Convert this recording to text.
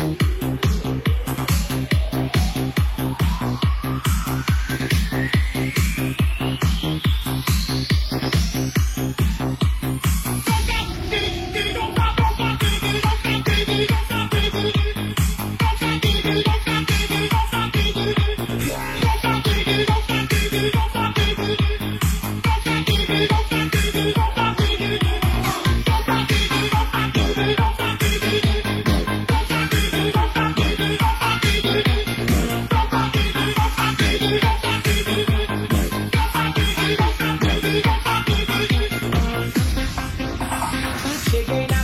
Bye. Cheguei na